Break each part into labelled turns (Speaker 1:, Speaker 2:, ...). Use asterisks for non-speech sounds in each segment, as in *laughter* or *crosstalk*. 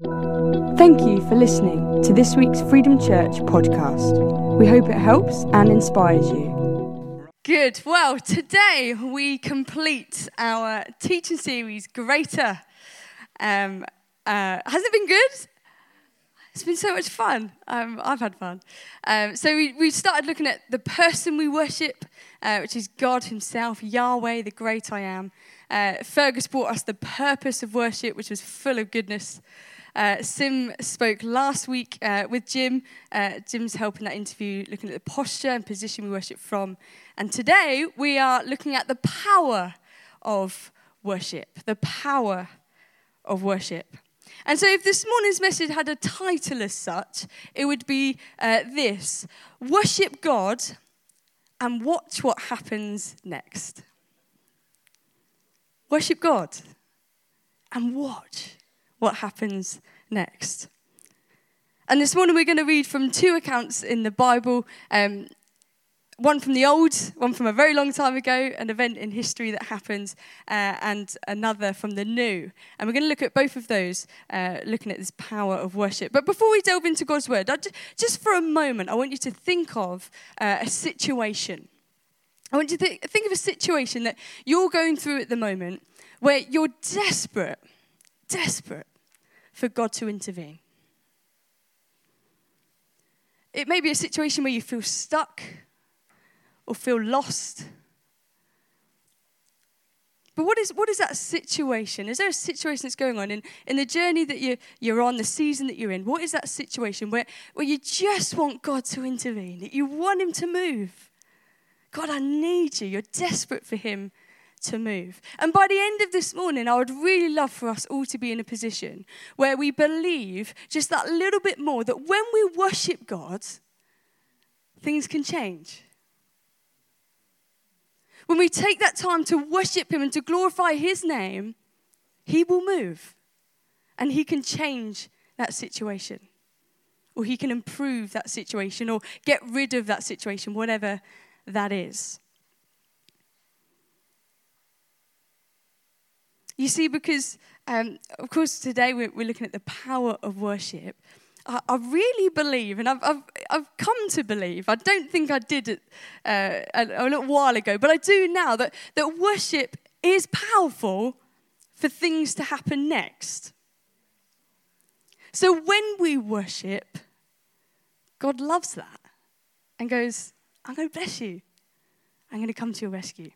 Speaker 1: Thank you for listening to this week's Freedom Church podcast. We hope it helps and inspires you.
Speaker 2: Good. Well, today we complete our teaching series, Greater. Um, uh, has it been good? It's been so much fun. Um, I've had fun. Um, so we, we started looking at the person we worship, uh, which is God Himself, Yahweh, the great I am. Uh, Fergus brought us the purpose of worship, which was full of goodness. Uh, Sim spoke last week uh, with Jim. Uh, Jim's helping that interview, looking at the posture and position we worship from. And today we are looking at the power of worship. The power of worship. And so, if this morning's message had a title as such, it would be uh, this Worship God and watch what happens next. Worship God and watch what happens next. And this morning we're going to read from two accounts in the Bible um, one from the old, one from a very long time ago, an event in history that happened, uh, and another from the new. And we're going to look at both of those, uh, looking at this power of worship. But before we delve into God's word, just for a moment, I want you to think of uh, a situation. I want you to th- think of a situation that you're going through at the moment where you're desperate, desperate for God to intervene. It may be a situation where you feel stuck or feel lost. But what is, what is that situation? Is there a situation that's going on in, in the journey that you, you're on, the season that you're in? What is that situation where, where you just want God to intervene, that you want Him to move? God, I need you. You're desperate for Him to move. And by the end of this morning, I would really love for us all to be in a position where we believe just that little bit more that when we worship God, things can change. When we take that time to worship Him and to glorify His name, He will move and He can change that situation. Or He can improve that situation or get rid of that situation, whatever that is. You see, because, um, of course, today we're, we're, looking at the power of worship. I, I really believe, and I've, I've, I've, come to believe, I don't think I did it uh, a, a little while ago, but I do now, that, that worship is powerful for things to happen next. So when we worship, God loves that and goes, I'm going to bless you. I'm going to come to your rescue.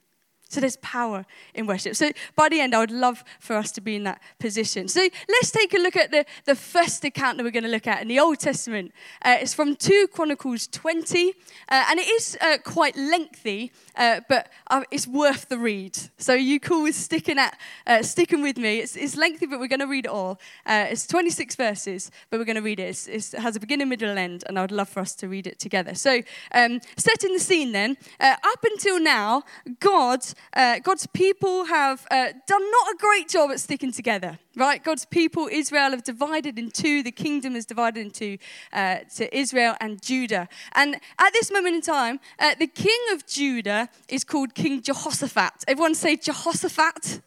Speaker 2: So there's power in worship. So by the end, I would love for us to be in that position. So let's take a look at the, the first account that we're going to look at in the Old Testament. Uh, it's from 2 Chronicles 20, uh, and it is uh, quite lengthy, uh, but uh, it's worth the read. So you cool with sticking, at, uh, sticking with me. It's, it's lengthy, but we're going to read it all. it's 26 verses, but we're going to read it. It's, it has a beginning, middle, and end, and I would love for us to read it together. So um, setting the scene then, up until now, God uh, God's people have uh, done not a great job at sticking together, right? God's people, Israel, have divided in two. The kingdom is divided into uh, to Israel and Judah. And at this moment in time, uh, the king of Judah is called King Jehoshaphat. Everyone say Jehoshaphat.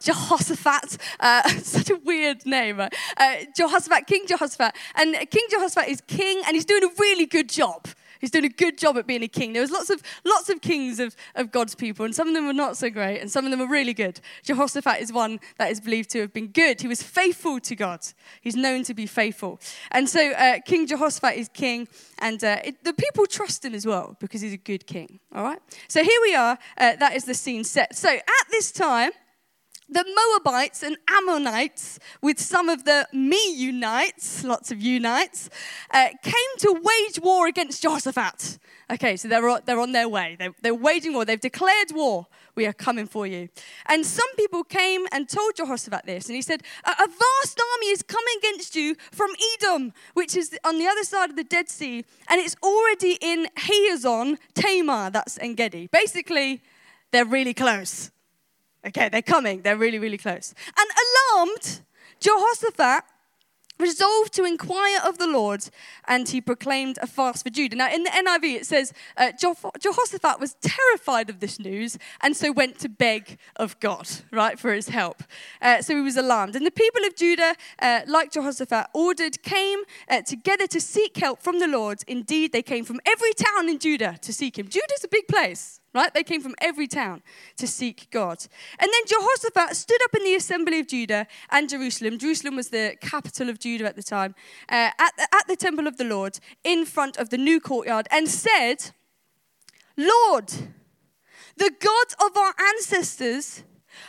Speaker 2: Jehoshaphat, uh, *laughs* such a weird name. Uh, Jehoshaphat, King Jehoshaphat. And King Jehoshaphat is king and he's doing a really good job. He's doing a good job at being a king. There was lots of lots of kings of, of God's people, and some of them were not so great, and some of them were really good. Jehoshaphat is one that is believed to have been good. He was faithful to God. He's known to be faithful. And so uh, King Jehoshaphat is king, and uh, it, the people trust him as well because he's a good king. All right? So here we are. Uh, that is the scene set. So at this time, the Moabites and Ammonites, with some of the Meunites, lots of unites, uh, came to wage war against Jehoshaphat. Okay, so they're, they're on their way. They're, they're waging war. They've declared war. We are coming for you. And some people came and told Jehoshaphat this. And he said, A, a vast army is coming against you from Edom, which is on the other side of the Dead Sea. And it's already in Hazazon Tamar, that's Engedi. Basically, they're really close. Okay, they're coming. They're really, really close. And alarmed, Jehoshaphat resolved to inquire of the Lord, and he proclaimed a fast for Judah. Now, in the NIV, it says uh, Jehoshaphat was terrified of this news and so went to beg of God, right, for his help. Uh, so he was alarmed. And the people of Judah, uh, like Jehoshaphat, ordered, came uh, together to seek help from the Lord. Indeed, they came from every town in Judah to seek him. Judah's a big place right? They came from every town to seek God. And then Jehoshaphat stood up in the assembly of Judah and Jerusalem. Jerusalem was the capital of Judah at the time, uh, at, the, at the temple of the Lord, in front of the new courtyard, and said, Lord, the God of our ancestors,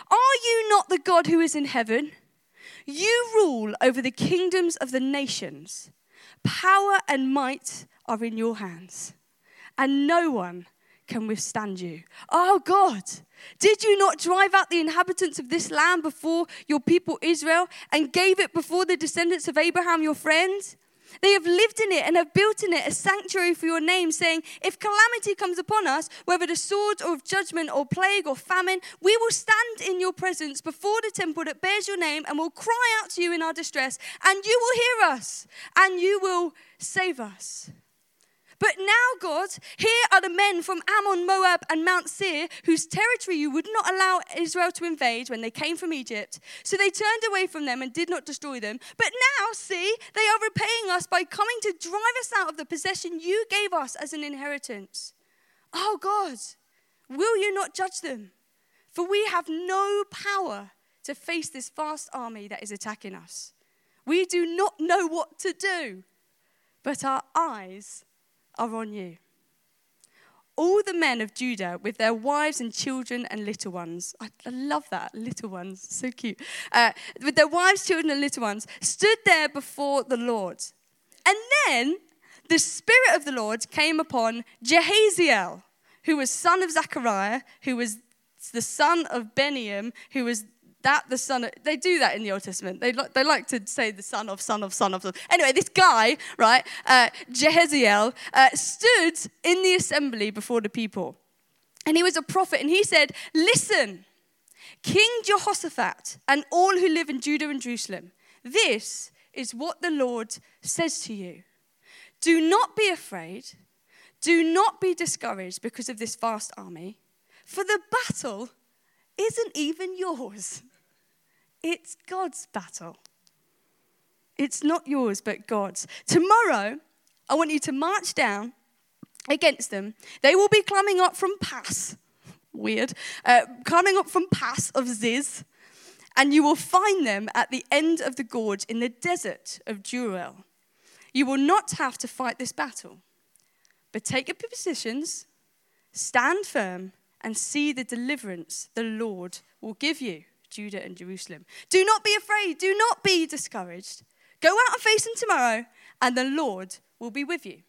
Speaker 2: are you not the God who is in heaven? You rule over the kingdoms of the nations. Power and might are in your hands, and no one can withstand you. Oh God, did you not drive out the inhabitants of this land before your people Israel and gave it before the descendants of Abraham, your friend? They have lived in it and have built in it a sanctuary for your name, saying, If calamity comes upon us, whether the sword or of judgment or plague or famine, we will stand in your presence before the temple that bears your name and will cry out to you in our distress, and you will hear us and you will save us. But now, God, here are the men from Ammon, Moab, and Mount Seir, whose territory you would not allow Israel to invade when they came from Egypt. So they turned away from them and did not destroy them. But now, see, they are repaying us by coming to drive us out of the possession you gave us as an inheritance. Oh, God, will you not judge them? For we have no power to face this vast army that is attacking us. We do not know what to do, but our eyes are on you. All the men of Judah, with their wives and children and little ones, I, I love that, little ones, so cute, uh, with their wives, children, and little ones, stood there before the Lord. And then the Spirit of the Lord came upon Jehaziel, who was son of Zechariah, who was the son of Beniam, who was that the son of, they do that in the Old Testament. They, they like to say the son of, son of, son of. Anyway, this guy, right, uh, Jehaziel, uh, stood in the assembly before the people. And he was a prophet, and he said, Listen, King Jehoshaphat, and all who live in Judah and Jerusalem, this is what the Lord says to you. Do not be afraid, do not be discouraged because of this vast army, for the battle isn't even yours. *laughs* It's God's battle. It's not yours, but God's. Tomorrow, I want you to march down against them. They will be climbing up from Pass, weird, uh, climbing up from Pass of Ziz, and you will find them at the end of the gorge in the desert of Jeruel. You will not have to fight this battle, but take up your positions, stand firm, and see the deliverance the Lord will give you. Judah and Jerusalem. Do not be afraid. Do not be discouraged. Go out and face them tomorrow, and the Lord will be with you.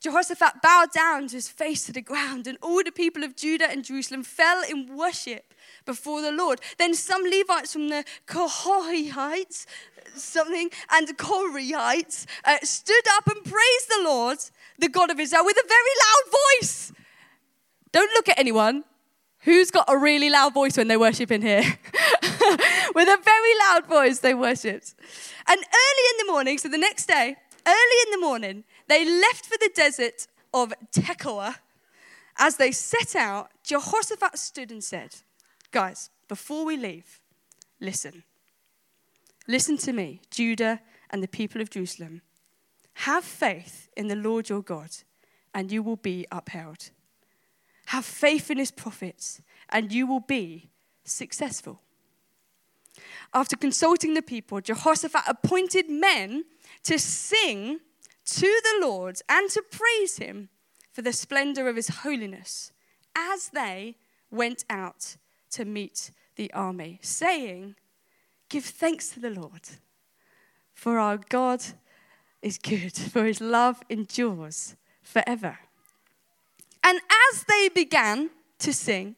Speaker 2: Jehoshaphat bowed down to his face to the ground, and all the people of Judah and Jerusalem fell in worship before the Lord. Then some Levites from the Kohahites, something, and the Korahites uh, stood up and praised the Lord, the God of Israel, with a very loud voice. Don't look at anyone. Who's got a really loud voice when they worship in here? *laughs* With a very loud voice, they worshipped. And early in the morning, so the next day, early in the morning, they left for the desert of Tekoa. As they set out, Jehoshaphat stood and said, Guys, before we leave, listen. Listen to me, Judah and the people of Jerusalem. Have faith in the Lord your God, and you will be upheld. Have faith in his prophets, and you will be successful. After consulting the people, Jehoshaphat appointed men to sing to the Lord and to praise him for the splendor of his holiness as they went out to meet the army, saying, Give thanks to the Lord, for our God is good, for his love endures forever. And as they began to sing,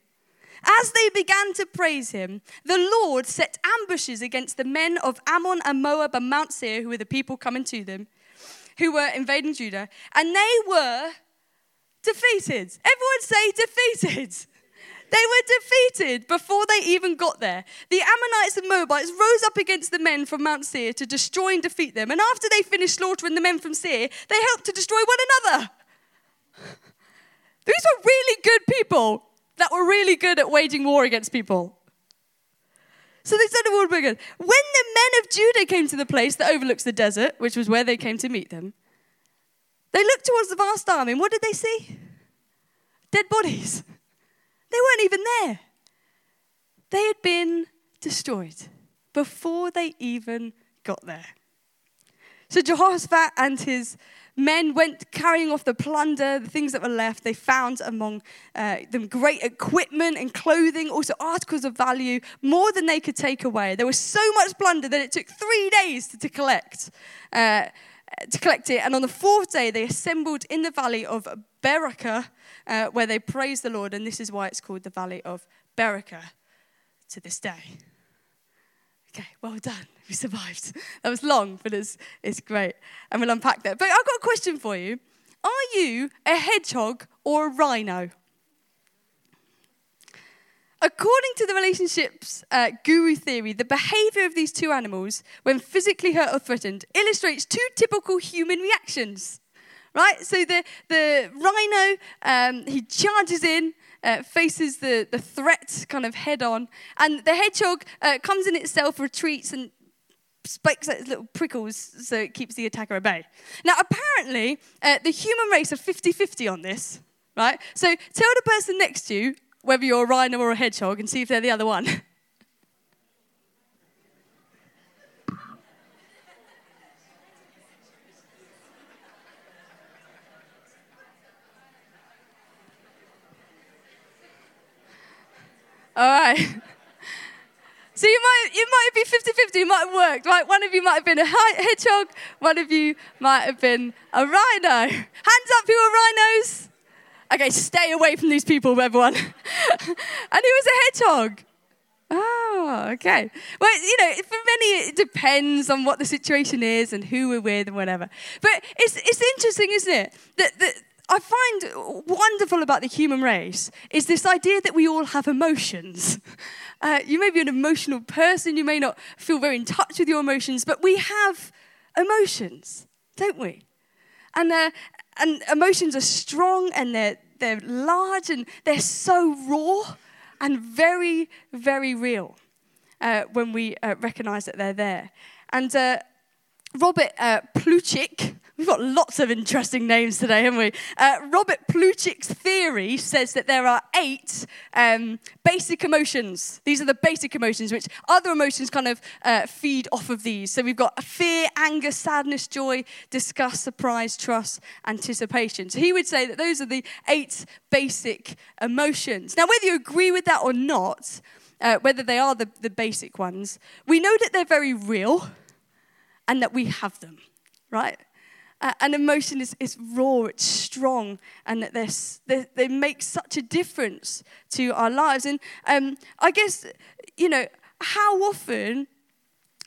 Speaker 2: as they began to praise him, the Lord set ambushes against the men of Ammon and Moab and Mount Seir, who were the people coming to them, who were invading Judah, and they were defeated. Everyone say defeated. They were defeated before they even got there. The Ammonites and Moabites rose up against the men from Mount Seir to destroy and defeat them. And after they finished slaughtering the men from Seir, they helped to destroy one another. These were really good people that were really good at waging war against people. So they said the word good. When the men of Judah came to the place that overlooks the desert, which was where they came to meet them, they looked towards the vast army, and what did they see? Dead bodies. They weren't even there. They had been destroyed before they even got there. So Jehoshaphat and his men went carrying off the plunder, the things that were left. They found among uh, them great equipment and clothing, also articles of value, more than they could take away. There was so much plunder that it took three days to, to collect. Uh, to collect it, and on the fourth day they assembled in the valley of Berachah, uh, where they praised the Lord, and this is why it's called the valley of Berachah to this day. Okay, well done. *laughs* We survived. That was long, but it's, it's great. And we'll unpack that. But I've got a question for you. Are you a hedgehog or a rhino? According to the relationships uh, guru theory, the behavior of these two animals, when physically hurt or threatened, illustrates two typical human reactions. Right? So the, the rhino, um, he charges in, uh, faces the, the threat kind of head on. And the hedgehog uh, comes in itself, retreats, and spikes its little prickles so it keeps the attacker at bay. Now, apparently, uh, the human race are 50 50 on this, right? So tell the person next to you whether you're a rhino or a hedgehog and see if they're the other one. *laughs* All right. *laughs* So you might, you might be 50 50, it might have worked, right? One of you might have been a hedgehog, one of you might have been a rhino. *laughs* Hands up who are rhinos. Okay, stay away from these people, everyone. *laughs* and who was a hedgehog. Oh, okay. Well, you know, for many, it depends on what the situation is and who we're with and whatever. But it's, it's interesting, isn't it? That, that I find wonderful about the human race is this idea that we all have emotions. Uh, you may be an emotional person, you may not feel very in touch with your emotions, but we have emotions, don't we? And, uh, and emotions are strong and they're, they're large and they're so raw and very, very real uh, when we uh, recognize that they're there. And uh, Robert uh, Plutchik, We've got lots of interesting names today, haven't we? Uh, Robert Plutchik's theory says that there are eight um, basic emotions. These are the basic emotions, which other emotions kind of uh, feed off of these. So we've got fear, anger, sadness, joy, disgust, surprise, trust, anticipation. So he would say that those are the eight basic emotions. Now, whether you agree with that or not, uh, whether they are the, the basic ones, we know that they're very real and that we have them, right? Uh, and emotion is, is raw, it's strong, and that they, they make such a difference to our lives. And um, I guess, you know, how often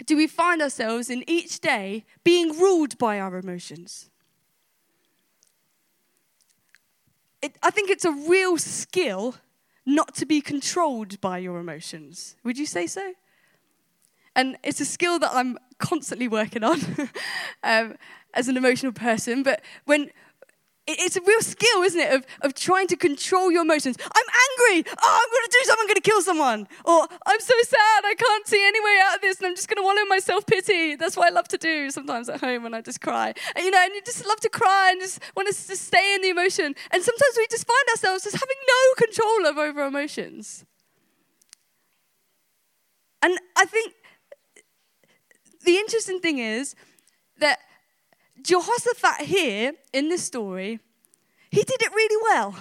Speaker 2: do we find ourselves in each day being ruled by our emotions? It, I think it's a real skill not to be controlled by your emotions. Would you say so? And it's a skill that I'm constantly working on. *laughs* um, as an emotional person, but when it's a real skill, isn't it, of, of trying to control your emotions. I'm angry. Oh, I'm going to do something. I'm going to kill someone. Or I'm so sad. I can't see any way out of this, and I'm just going to wallow in my self pity. That's what I love to do sometimes at home when I just cry. And, you know, and you just love to cry and just want to just stay in the emotion. And sometimes we just find ourselves just having no control of over emotions. And I think the interesting thing is that Jehoshaphat here in this story, he did it really well.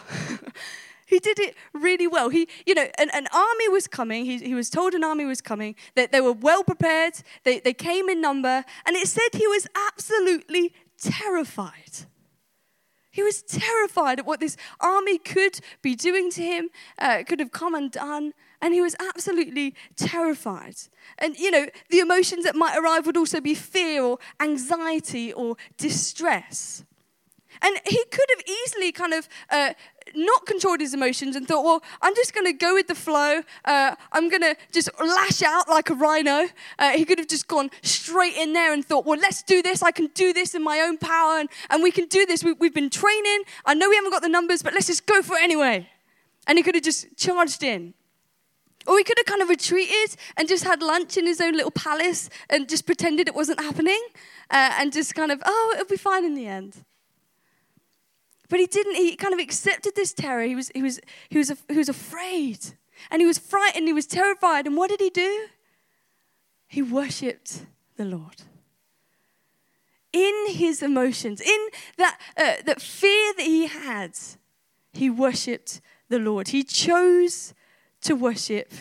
Speaker 2: *laughs* he did it really well. He, you know, an, an army was coming. He, he was told an army was coming. That they, were well prepared. They, they came in number. And it said he was absolutely terrified. He was terrified at what this army could be doing to him, uh, could have come and done and he was absolutely terrified. And, you know, the emotions that might arrive would also be fear or anxiety or distress. And he could have easily kind of uh, not controlled his emotions and thought, well, I'm just going to go with the flow. Uh, I'm going to just lash out like a rhino. Uh, he could have just gone straight in there and thought, well, let's do this. I can do this in my own power and, and we can do this. We, we've been training. I know we haven't got the numbers, but let's just go for it anyway. And he could have just charged in. Or he could have kind of retreated and just had lunch in his own little palace and just pretended it wasn't happening uh, and just kind of, oh, it'll be fine in the end. But he didn't. He kind of accepted this terror. He was, he was, he was, he was afraid. And he was frightened. He was terrified. And what did he do? He worshipped the Lord. In his emotions, in that, uh, that fear that he had, he worshipped the Lord. He chose to worship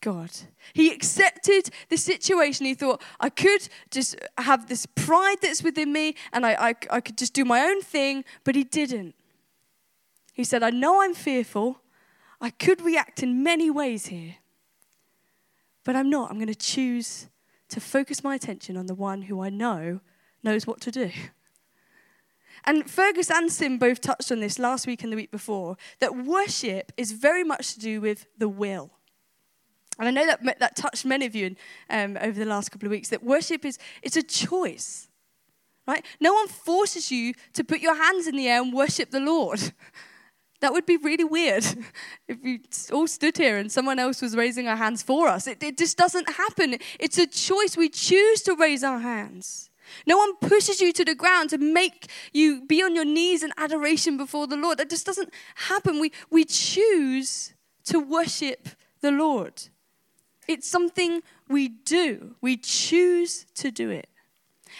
Speaker 2: God. He accepted the situation. He thought, I could just have this pride that's within me and I, I, I could just do my own thing, but he didn't. He said, I know I'm fearful. I could react in many ways here, but I'm not. I'm going to choose to focus my attention on the one who I know knows what to do. And Fergus and Sim both touched on this last week and the week before that worship is very much to do with the will. And I know that that touched many of you um, over the last couple of weeks. That worship is it's a choice, right? No one forces you to put your hands in the air and worship the Lord. *laughs* That would be really weird *laughs* if we all stood here and someone else was raising our hands for us. It, it just doesn't happen. It's a choice. We choose to raise our hands. No one pushes you to the ground to make you be on your knees in adoration before the Lord. That just doesn't happen. We, we choose to worship the Lord. It's something we do, we choose to do it.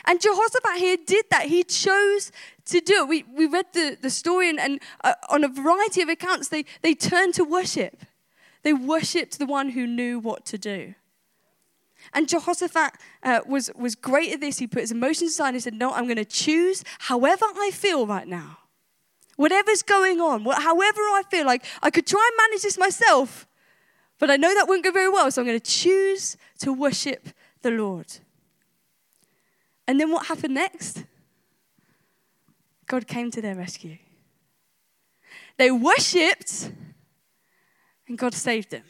Speaker 2: And Jehoshaphat here did that. He chose to do it. We, we read the, the story, and, and uh, on a variety of accounts, they, they turned to worship. They worshipped the one who knew what to do. And Jehoshaphat uh, was, was great at this. He put his emotions aside and he said, No, I'm going to choose however I feel right now. Whatever's going on, however I feel like I could try and manage this myself, but I know that won't go very well, so I'm going to choose to worship the Lord. And then what happened next? God came to their rescue. They worshipped, and God saved them.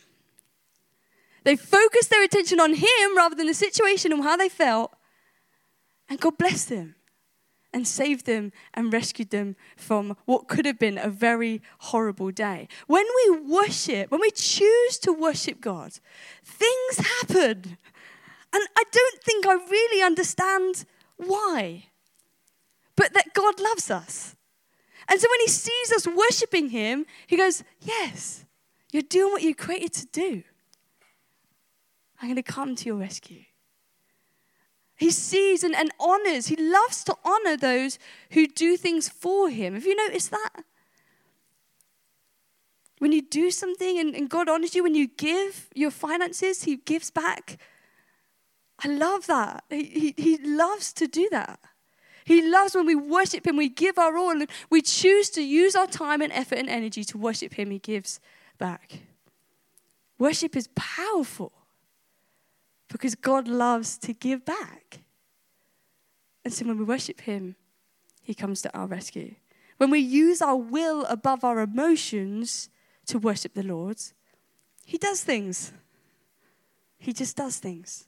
Speaker 2: They focused their attention on Him rather than the situation and how they felt, and God blessed them and saved them and rescued them from what could have been a very horrible day. When we worship, when we choose to worship God, things happen. And I don't think I really understand why, but that God loves us. And so when He sees us worshiping Him, He goes, Yes, you're doing what you're created to do. I'm going to come to your rescue. He sees and, and honors. He loves to honor those who do things for him. Have you noticed that? When you do something and, and God honors you, when you give your finances, He gives back. I love that. He, he, he loves to do that. He loves when we worship Him, we give our all, and we choose to use our time and effort and energy to worship Him. He gives back. Worship is powerful because God loves to give back. And so when we worship Him, He comes to our rescue. When we use our will above our emotions to worship the Lord, He does things. He just does things.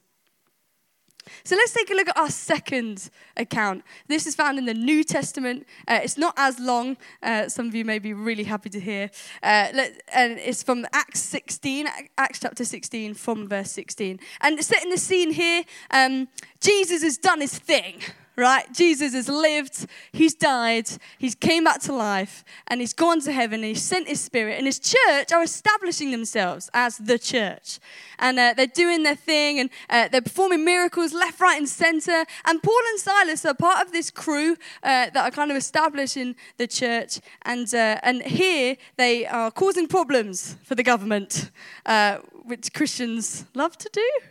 Speaker 2: So let's take a look at our second account. This is found in the New Testament. Uh, it's not as long. Uh, some of you may be really happy to hear. Uh, let, and it's from Acts 16, Acts chapter 16, from verse 16. And setting the scene here, um, Jesus has done his thing right? Jesus has lived, he's died, he's came back to life, and he's gone to heaven, and he's sent his spirit, and his church are establishing themselves as the church. And uh, they're doing their thing, and uh, they're performing miracles left, right, and center. And Paul and Silas are part of this crew uh, that are kind of establishing the church. And, uh, and here they are causing problems for the government, uh, which Christians love to do.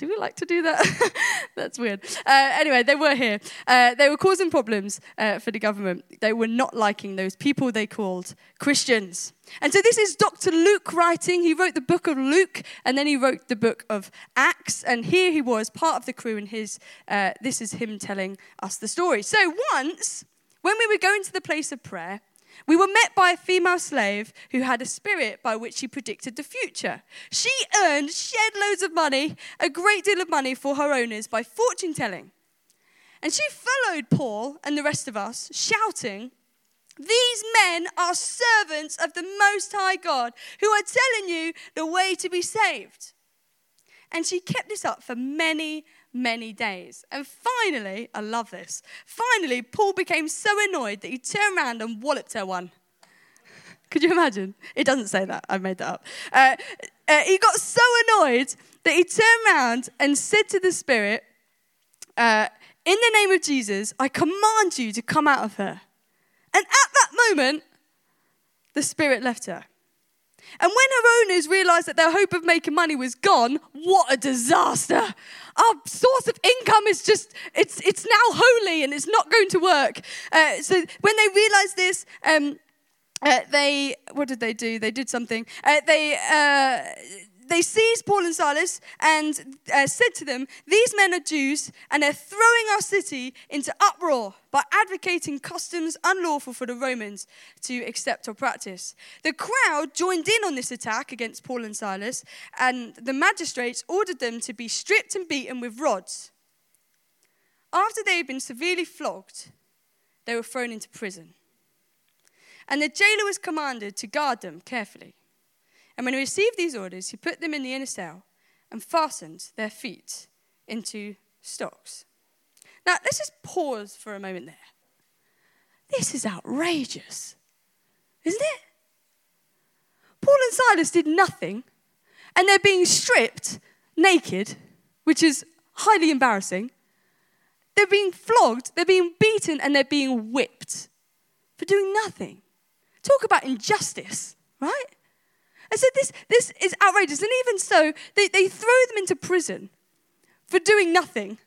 Speaker 2: Do we like to do that? *laughs* That's weird. Uh, anyway, they were here. Uh, they were causing problems uh, for the government. They were not liking those people they called Christians. And so this is Dr. Luke writing. He wrote the book of Luke, and then he wrote the book of Acts. And here he was, part of the crew, and his uh, this is him telling us the story. So once, when we were going to the place of prayer, We were met by a female slave who had a spirit by which she predicted the future. She earned shed loads of money, a great deal of money for her owners by fortune telling. And she followed Paul and the rest of us, shouting, These men are servants of the Most High God who are telling you the way to be saved. And she kept this up for many, many days. And finally, I love this. Finally, Paul became so annoyed that he turned around and walloped her one. Could you imagine? It doesn't say that. I made that up. Uh, uh, he got so annoyed that he turned around and said to the Spirit, uh, In the name of Jesus, I command you to come out of her. And at that moment, the Spirit left her. And when her owners realized that their hope of making money was gone, what a disaster. Our source of income is just, it's, it's now holy and it's not going to work. Uh, so when they realized this, um, uh, they, what did they do? They did something. Uh, they, uh, they seized Paul and Silas and uh, said to them, These men are Jews, and they're throwing our city into uproar by advocating customs unlawful for the Romans to accept or practice. The crowd joined in on this attack against Paul and Silas, and the magistrates ordered them to be stripped and beaten with rods. After they had been severely flogged, they were thrown into prison. And the jailer was commanded to guard them carefully. And when he received these orders, he put them in the inner cell and fastened their feet into stocks. Now, let's just pause for a moment there. This is outrageous, isn't it? Paul and Silas did nothing, and they're being stripped naked, which is highly embarrassing. They're being flogged, they're being beaten, and they're being whipped for doing nothing. Talk about injustice, right? I said, this, this is outrageous. And even so, they, they throw them into prison for doing nothing.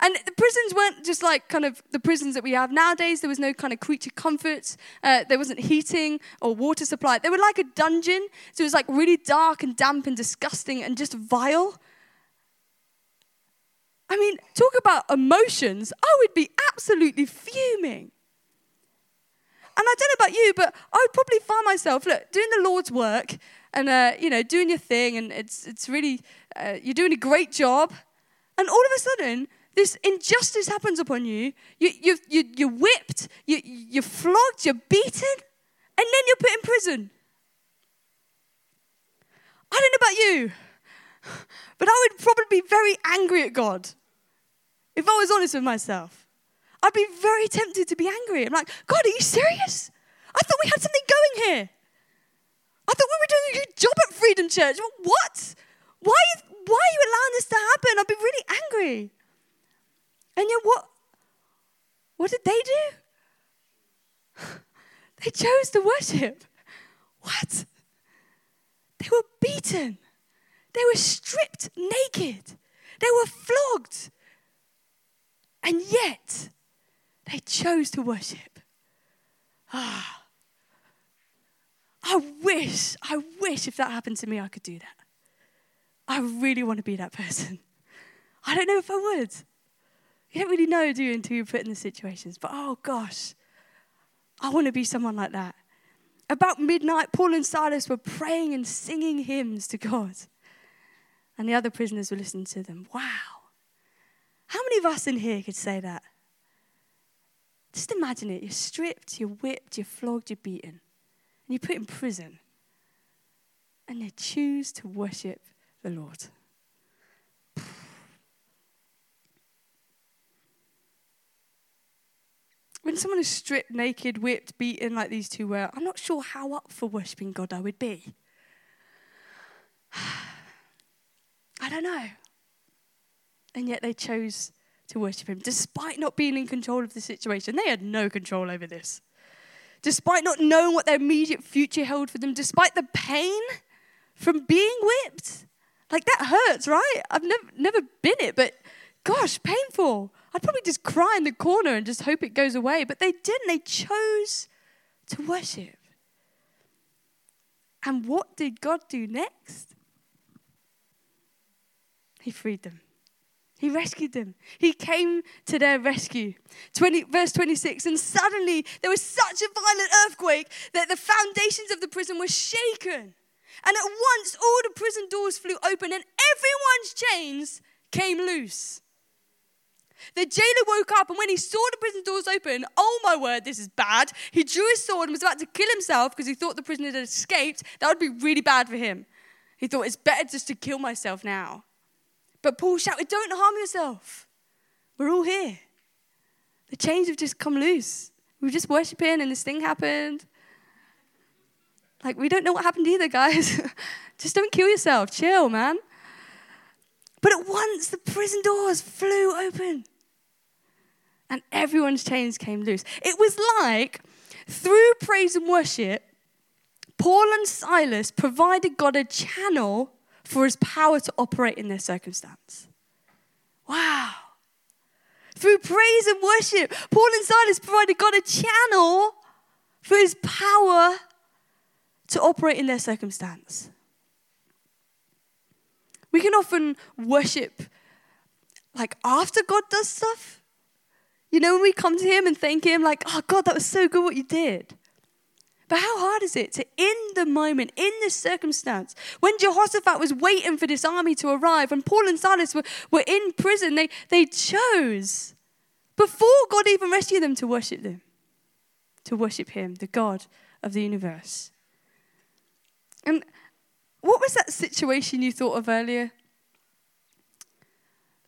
Speaker 2: And the prisons weren't just like kind of the prisons that we have nowadays. There was no kind of creature comforts. Uh, there wasn't heating or water supply. They were like a dungeon. So it was like really dark and damp and disgusting and just vile. I mean, talk about emotions. I would be absolutely fuming. And I don't know about you, but I would probably find myself, look, doing the Lord's work and, uh, you know, doing your thing, and it's, it's really, uh, you're doing a great job. And all of a sudden, this injustice happens upon you. you, you, you you're whipped, you, you're flogged, you're beaten, and then you're put in prison. I don't know about you, but I would probably be very angry at God if I was honest with myself. I'd be very tempted to be angry. I'm like, God, are you serious? I thought we had something going here. I thought we were doing a good job at Freedom Church. What? Why, why are you allowing this to happen? I'd be really angry. And yet, what, what did they do? *laughs* they chose to worship. What? They were beaten. They were stripped naked. They were flogged. And yet, they chose to worship. Ah. I wish, I wish if that happened to me, I could do that. I really want to be that person. I don't know if I would. You don't really know, do you, until you're put in the situations. But oh gosh, I want to be someone like that. About midnight, Paul and Silas were praying and singing hymns to God. And the other prisoners were listening to them. Wow. How many of us in here could say that? Just imagine it. You're stripped, you're whipped, you're flogged, you're beaten, and you're put in prison. And they choose to worship the Lord. When someone is stripped, naked, whipped, beaten like these two were, I'm not sure how up for worshipping God I would be. *sighs* I don't know. And yet they chose to worship him, despite not being in control of the situation. They had no control over this. Despite not knowing what their immediate future held for them, despite the pain from being whipped. Like that hurts, right? I've never, never been it, but gosh, painful. I'd probably just cry in the corner and just hope it goes away. But they didn't. They chose to worship. And what did God do next? He freed them. He rescued them. He came to their rescue. 20, verse 26 And suddenly there was such a violent earthquake that the foundations of the prison were shaken. And at once all the prison doors flew open and everyone's chains came loose. The jailer woke up, and when he saw the prison doors open, oh my word, this is bad. He drew his sword and was about to kill himself because he thought the prisoner had escaped. That would be really bad for him. He thought it's better just to kill myself now. But Paul shouted, Don't harm yourself. We're all here. The chains have just come loose. We were just worshiping, and this thing happened. Like, we don't know what happened either, guys. *laughs* just don't kill yourself. Chill, man. But at once, the prison doors flew open and everyone's chains came loose. It was like through praise and worship, Paul and Silas provided God a channel for his power to operate in their circumstance. Wow. Through praise and worship, Paul and Silas provided God a channel for his power to operate in their circumstance. We can often worship like after God does stuff. You know, when we come to Him and thank Him, like, oh, God, that was so good what you did. But how hard is it to, in the moment, in this circumstance, when Jehoshaphat was waiting for this army to arrive, and Paul and Silas were, were in prison, they, they chose, before God even rescued them, to worship them, to worship Him, the God of the universe. And what was that situation you thought of earlier?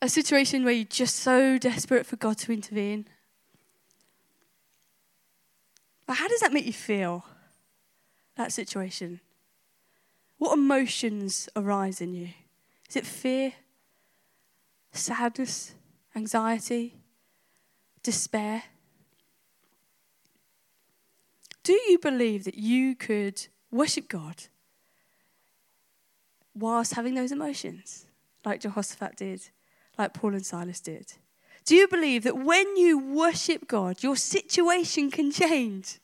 Speaker 2: a situation where you're just so desperate for God to intervene. But how does that make you feel, that situation? What emotions arise in you? Is it fear, sadness, anxiety, despair? Do you believe that you could worship God whilst having those emotions, like Jehoshaphat did? like Paul and Silas did? Do you believe that when you worship God, your situation can change?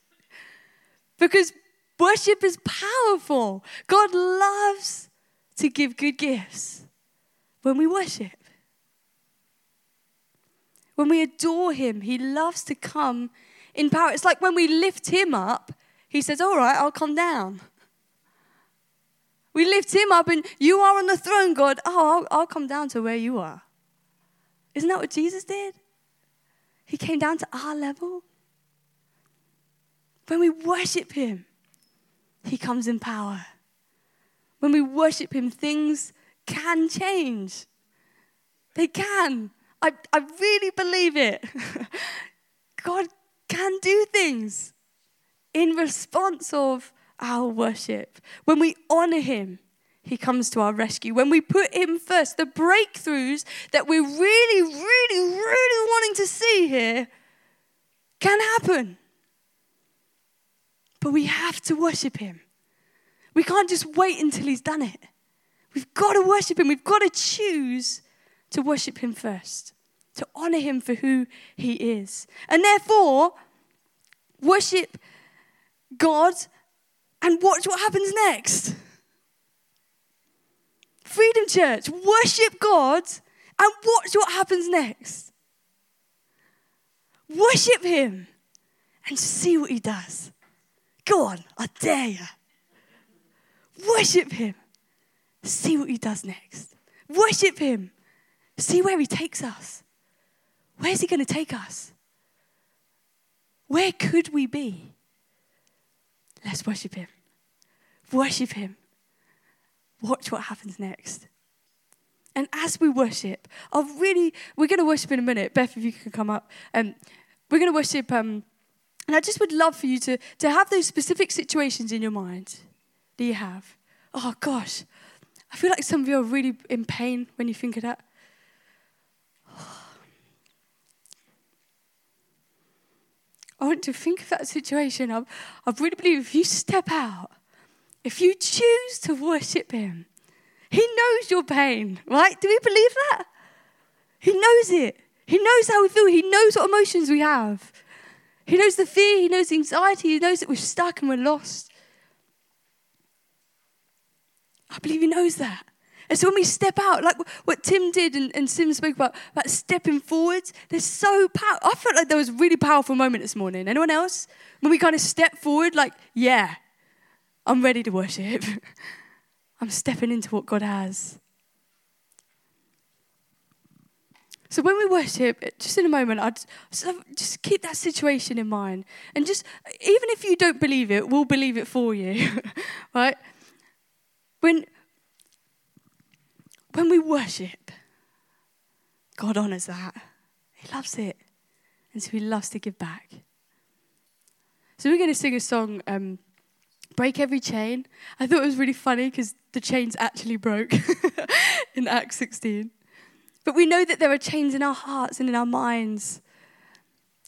Speaker 2: Because worship is powerful. God loves to give good gifts when we worship. When we adore Him, He loves to come in power. It's like when we lift Him up, He says, All right, I'll come down. We lift Him up, and you are on the throne, God. Oh, I'll, I'll come down to where you are. Isn't that what Jesus did? He came down to our level. When we worship Him, He comes in power. When we worship Him, things can change. They can. I, I really believe it. *laughs* God can do things in response of our worship. When we honor Him, he comes to our rescue. When we put Him first, the breakthroughs that we're really, really, really wanting to see here can happen. But we have to worship Him. We can't just wait until He's done it. We've got to worship Him. We've got to choose to worship Him first, to honor Him for who He is. And therefore, worship God and watch what happens next. Freedom Church, worship God and watch what happens next. Worship Him and see what He does. Go on, I dare you. Worship Him, see what He does next. Worship Him, see where He takes us. Where's He going to take us? Where could we be? Let's worship Him. Worship Him watch what happens next. And as we worship, I'll really, we're going to worship in a minute. Beth, if you can come up. Um, we're going to worship, um, and I just would love for you to, to have those specific situations in your mind that you have. Oh, gosh. I feel like some of you are really in pain when you think of that. *sighs* I want to think of that situation. I, I really believe if you step out if you choose to worship Him, He knows your pain, right? Do we believe that? He knows it. He knows how we feel. He knows what emotions we have. He knows the fear. He knows the anxiety. He knows that we're stuck and we're lost. I believe He knows that. And so when we step out, like what Tim did and, and Sim spoke about, about stepping forwards, they're so powerful. I felt like there was a really powerful moment this morning. Anyone else? When we kind of step forward, like, yeah, I'm ready to worship. *laughs* I'm stepping into what God has. So when we worship, just in a moment, I'd just keep that situation in mind. And just, even if you don't believe it, we'll believe it for you. *laughs* right? When, when we worship, God honors that. He loves it. And so he loves to give back. So we're going to sing a song, um, Break Every Chain. I thought it was really funny because the chains actually broke *laughs* in Acts 16. But we know that there are chains in our hearts and in our minds,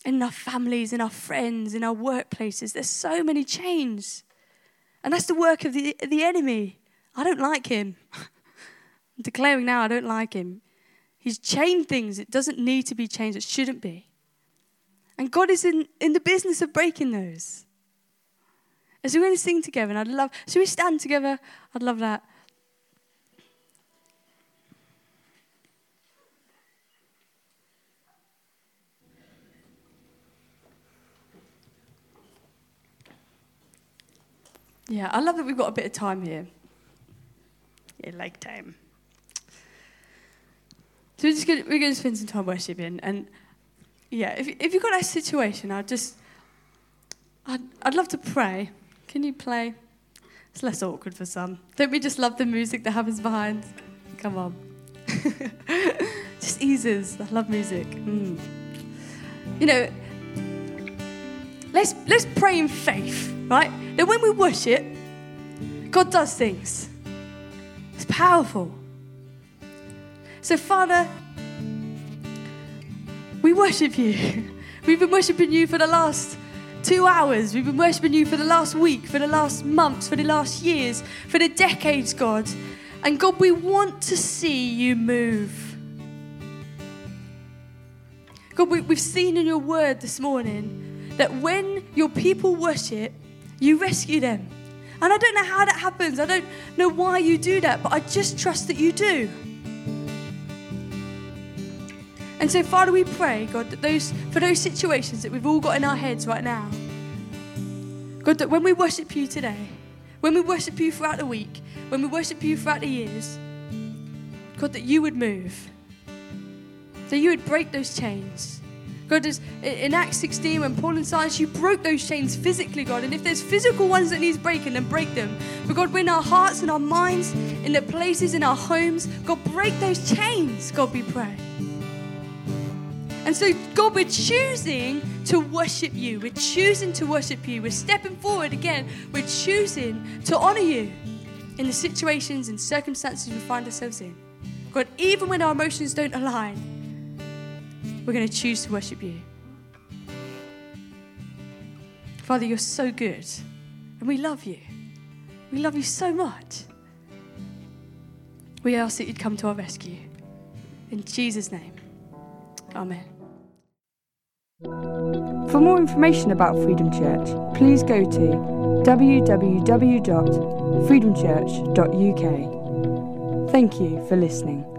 Speaker 2: in our families, in our friends, in our workplaces. There's so many chains. And that's the work of the, the enemy. I don't like him. *laughs* I'm declaring now I don't like him. He's chained things. It doesn't need to be changed. It shouldn't be. And God is in, in the business of breaking those. And so we're going to sing together. And I'd love, should we stand together? I'd love that. Yeah, I love that we've got a bit of time here. Yeah, like time. So we're just gonna, we're going to spend some time worshiping, and yeah, if if you've got that situation, I'd just I'd I'd love to pray. Can you play? It's less awkward for some. Don't we just love the music that happens behind? Come on. *laughs* just eases. I love music. Mm. You know, let's let's pray in faith, right? That when we worship, God does things. It's powerful. So, Father, we worship you. *laughs* We've been worshiping you for the last two hours. We've been worshiping you for the last week, for the last months, for the last years, for the decades, God. And God, we want to see you move. God, we, have seen in your word this morning that when your people worship, you rescue them. And I don't know how that happens. I don't know why you do that, but I just trust that you do. And so, Father, we pray, God, that those for those situations that we've all got in our heads right now, God, that when we worship you today, when we worship you throughout the week, when we worship you throughout the years, God, that you would move, that you would break those chains, God, is in Acts 16, when Paul and Silas, you broke those chains physically, God. And if there's physical ones that needs breaking, then break them. But God, when our hearts and our minds, in the places, in our homes, God, break those chains, God, we pray. And so, God, we're choosing to worship you. We're choosing to worship you. We're stepping forward again. We're choosing to honor you in the situations and circumstances we find ourselves in. God, even when our emotions don't align, we're going to choose to worship you. Father, you're so good, and we love you. We love you so much. We ask that you'd come to our rescue. In Jesus' name, Amen.
Speaker 1: For more information about Freedom Church, please go to www.freedomchurch.uk. Thank you for listening.